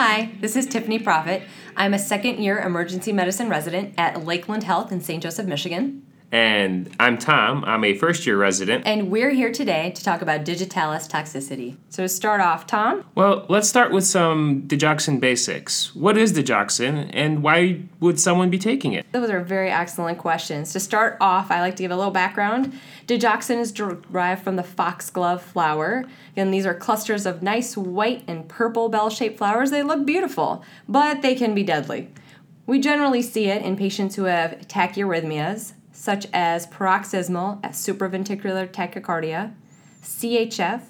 Hi, this is Tiffany Profit. I'm a second year emergency medicine resident at Lakeland Health in St. Joseph, Michigan. And I'm Tom. I'm a first year resident. And we're here today to talk about digitalis toxicity. So, to start off, Tom? Well, let's start with some digoxin basics. What is digoxin and why would someone be taking it? Those are very excellent questions. To start off, I like to give a little background. Digoxin is derived from the foxglove flower. Again, these are clusters of nice white and purple bell shaped flowers. They look beautiful, but they can be deadly. We generally see it in patients who have tachyarrhythmias, such as paroxysmal supraventricular tachycardia, CHF,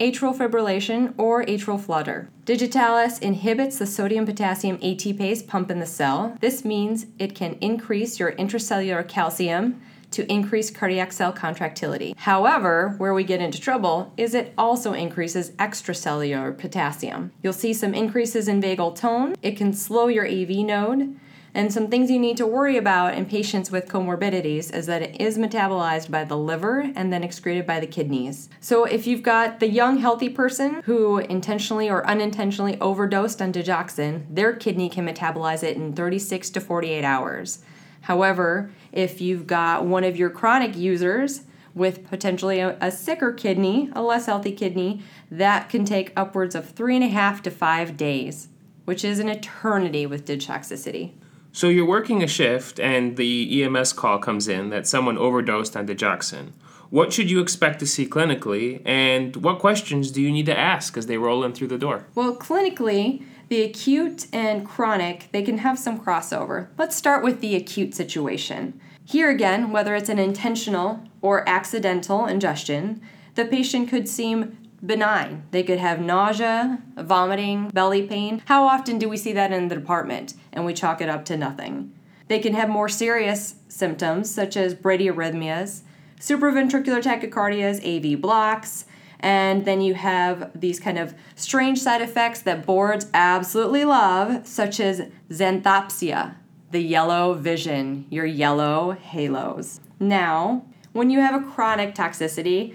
atrial fibrillation, or atrial flutter. Digitalis inhibits the sodium potassium ATPase pump in the cell. This means it can increase your intracellular calcium to increase cardiac cell contractility. However, where we get into trouble is it also increases extracellular potassium. You'll see some increases in vagal tone. It can slow your AV node and some things you need to worry about in patients with comorbidities is that it is metabolized by the liver and then excreted by the kidneys. So if you've got the young healthy person who intentionally or unintentionally overdosed on digoxin, their kidney can metabolize it in 36 to 48 hours. However, if you've got one of your chronic users with potentially a, a, sicker kidney, a less healthy kidney, that can take upwards of three and a half to five days, which is an eternity with dig toxicity. So you're working a shift and the EMS call comes in that someone overdosed on digoxin. What should you expect to see clinically and what questions do you need to ask as they roll in through the door? Well, clinically, the acute and chronic, they can have some crossover. Let's start with the acute situation. Here again, whether it's an intentional or accidental ingestion, the patient could seem benign. They could have nausea, vomiting, belly pain. How often do we see that in the department and we chalk it up to nothing? They can have more serious symptoms such as bradyarrhythmias, supraventricular tachycardias, AV blocks, and then you have these kind of strange side effects that boards absolutely love, such as xanthopsia, the yellow vision, your yellow halos. Now, when you have a chronic toxicity,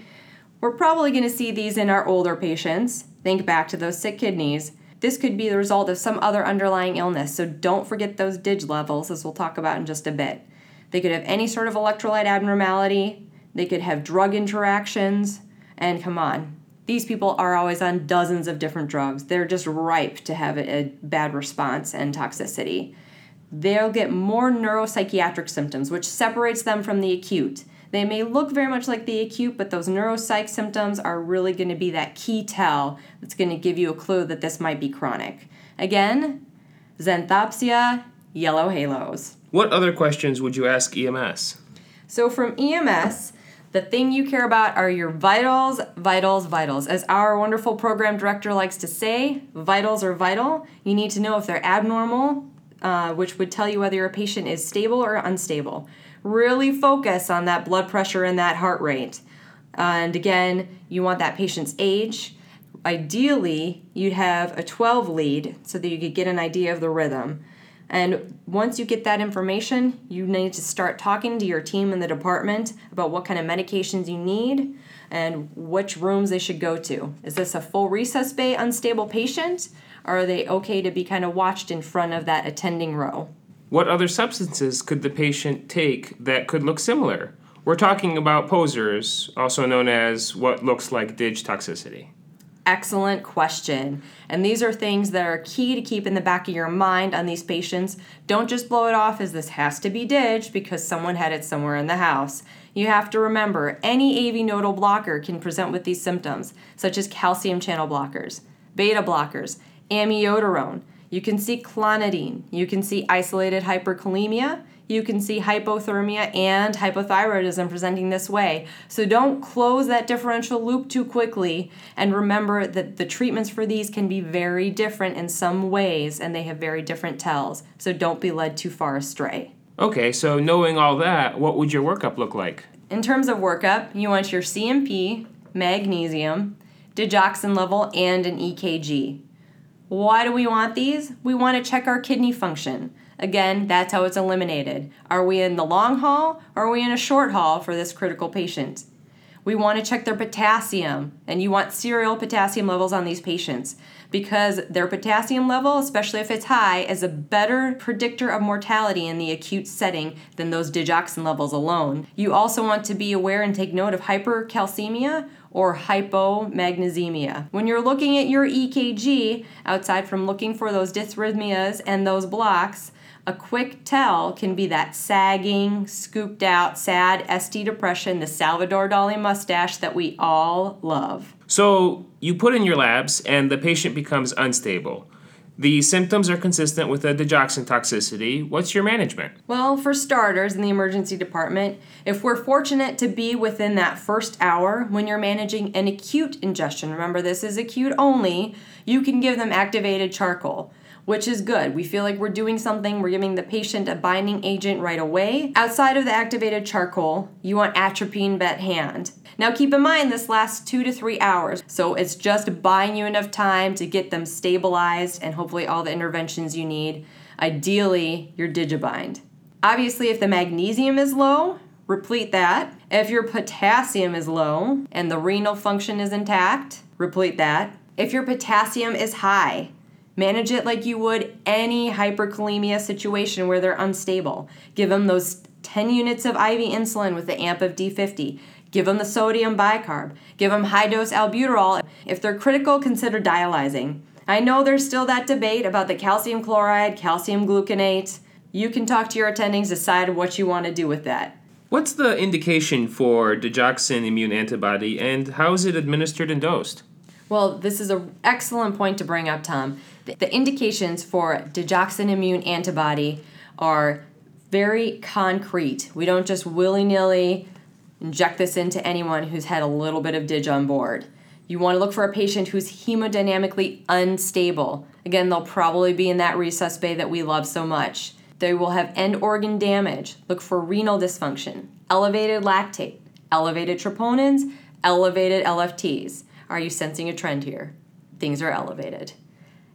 we're probably going to see these in our older patients. Think back to those sick kidneys. This could be the result of some other underlying illness, so don't forget those DIG levels, as we'll talk about in just a bit. They could have any sort of electrolyte abnormality, they could have drug interactions, and come on, these people are always on dozens of different drugs. They're just ripe to have a, bad response and toxicity. They'll get more neuropsychiatric symptoms, which separates them from the acute. They may look very much like the acute, but those neuropsych symptoms are really going to be that key tell that's going to give you a clue that this might be chronic. Again, xanthopsia, yellow halos. What other questions would you ask EMS? So, from EMS, the thing you care about are your vitals, vitals, vitals. As our wonderful program director likes to say, vitals are vital. You need to know if they're abnormal, uh, which would tell you whether your patient is stable or unstable really focus on that blood pressure and that heart rate. And again, you want that patient's age. Ideally, you'd have a 12 lead so that you could get an idea of the rhythm. And once you get that information, you need to start talking to your team in the department about what kind of medications you need and which rooms they should go to. Is this a full resus bay unstable patient? Or are they okay to be kind of watched in front of that attending row? What other substances could the patient take that could look similar? We're talking about posers, also known as what looks like dig toxicity. Excellent question. And these are things that are key to keep in the back of your mind on these patients. Don't just blow it off as this has to be dig because someone had it somewhere in the house. You have to remember any AV nodal blocker can present with these symptoms, such as calcium channel blockers, beta blockers, amiodarone, you can see clonidine. You can see isolated hyperkalemia. You can see hypothermia and hypothyroidism presenting this way. So don't close that differential loop too quickly. And remember that the treatments for these can be very different in some ways and they have very different tells. So don't be led too far astray. Okay, so knowing all that, what would your workup look like? In terms of workup, you want your CMP, magnesium, digoxin level, and an EKG. Why do we want these? We want to check our kidney function. Again, that's how it's eliminated. Are we in the long haul or are we in a short haul for this critical patient? We want to check their potassium, and you want serial potassium levels on these patients because their potassium level, especially if it's high, is a better predictor of mortality in the acute setting than those digoxin levels alone. You also want to be aware and take note of hypercalcemia or hypomagnesemia. When you're looking at your EKG, outside from looking for those dysrhythmias and those blocks, a quick tell can be that sagging, scooped out, sad ST depression, the Salvador Dali mustache that we all love. So you put in your labs and the patient becomes unstable. The symptoms are consistent with a digoxin toxicity. What's your management? Well, for starters, in the emergency department, if we're fortunate to be within that first hour when you're managing an acute ingestion, remember this is acute only, you can give them activated charcoal which is good. We feel like we're doing something, we're giving the patient a binding agent right away. Outside of the activated charcoal, you want atropine bet hand. Now keep in mind this lasts two to three hours, so it's just buying you enough time to get them stabilized and hopefully all the interventions you need. Ideally, your digibind. Obviously, if the magnesium is low, replete that. If your potassium is low and the renal function is intact, replete that. If your potassium is high, Manage it like you would any hyperkalemia situation where they're unstable. Give them those 10 units of IV insulin with the AMP of D50. Give them the sodium bicarb. Give them high dose albuterol. If they're critical, consider dialyzing. I know there's still that debate about the calcium chloride, calcium gluconate. You can talk to your attendings, decide what you want to do with that. What's the indication for digoxin immune antibody and how is it administered and dosed? Well, this is an excellent point to bring up, Tom. The indications for digoxin immune antibody are very concrete. We don't just willy nilly inject this into anyone who's had a little bit of dig on board. You want to look for a patient who's hemodynamically unstable. Again, they'll probably be in that resus bay that we love so much. They will have end organ damage. Look for renal dysfunction, elevated lactate, elevated troponins, elevated LFTs. Are you sensing a trend here? Things are elevated.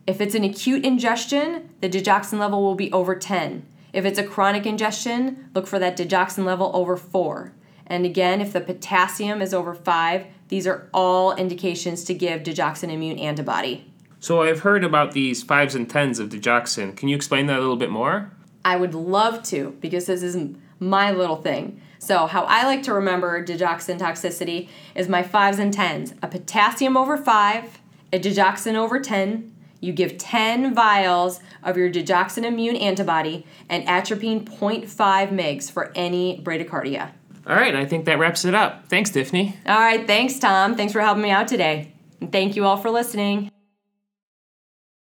If it's an acute ingestion, the digoxin level will be over 10. If it's a chronic ingestion, look for that digoxin level over 4. And again, if the potassium is over 5, these are all indications to give digoxin immune antibody. So I've heard about these 5s and 10s of digoxin. Can you explain that a little bit more? I would love to because this is my little thing. So, how I like to remember digoxin toxicity is my 5s and 10s a potassium over 5, a digoxin over 10, you give 10 vials of your digoxin immune antibody and atropine 0.5 mgs for any bradycardia. All right, I think that wraps it up. Thanks, Tiffany. All right, thanks, Tom. Thanks for helping me out today. And thank you all for listening.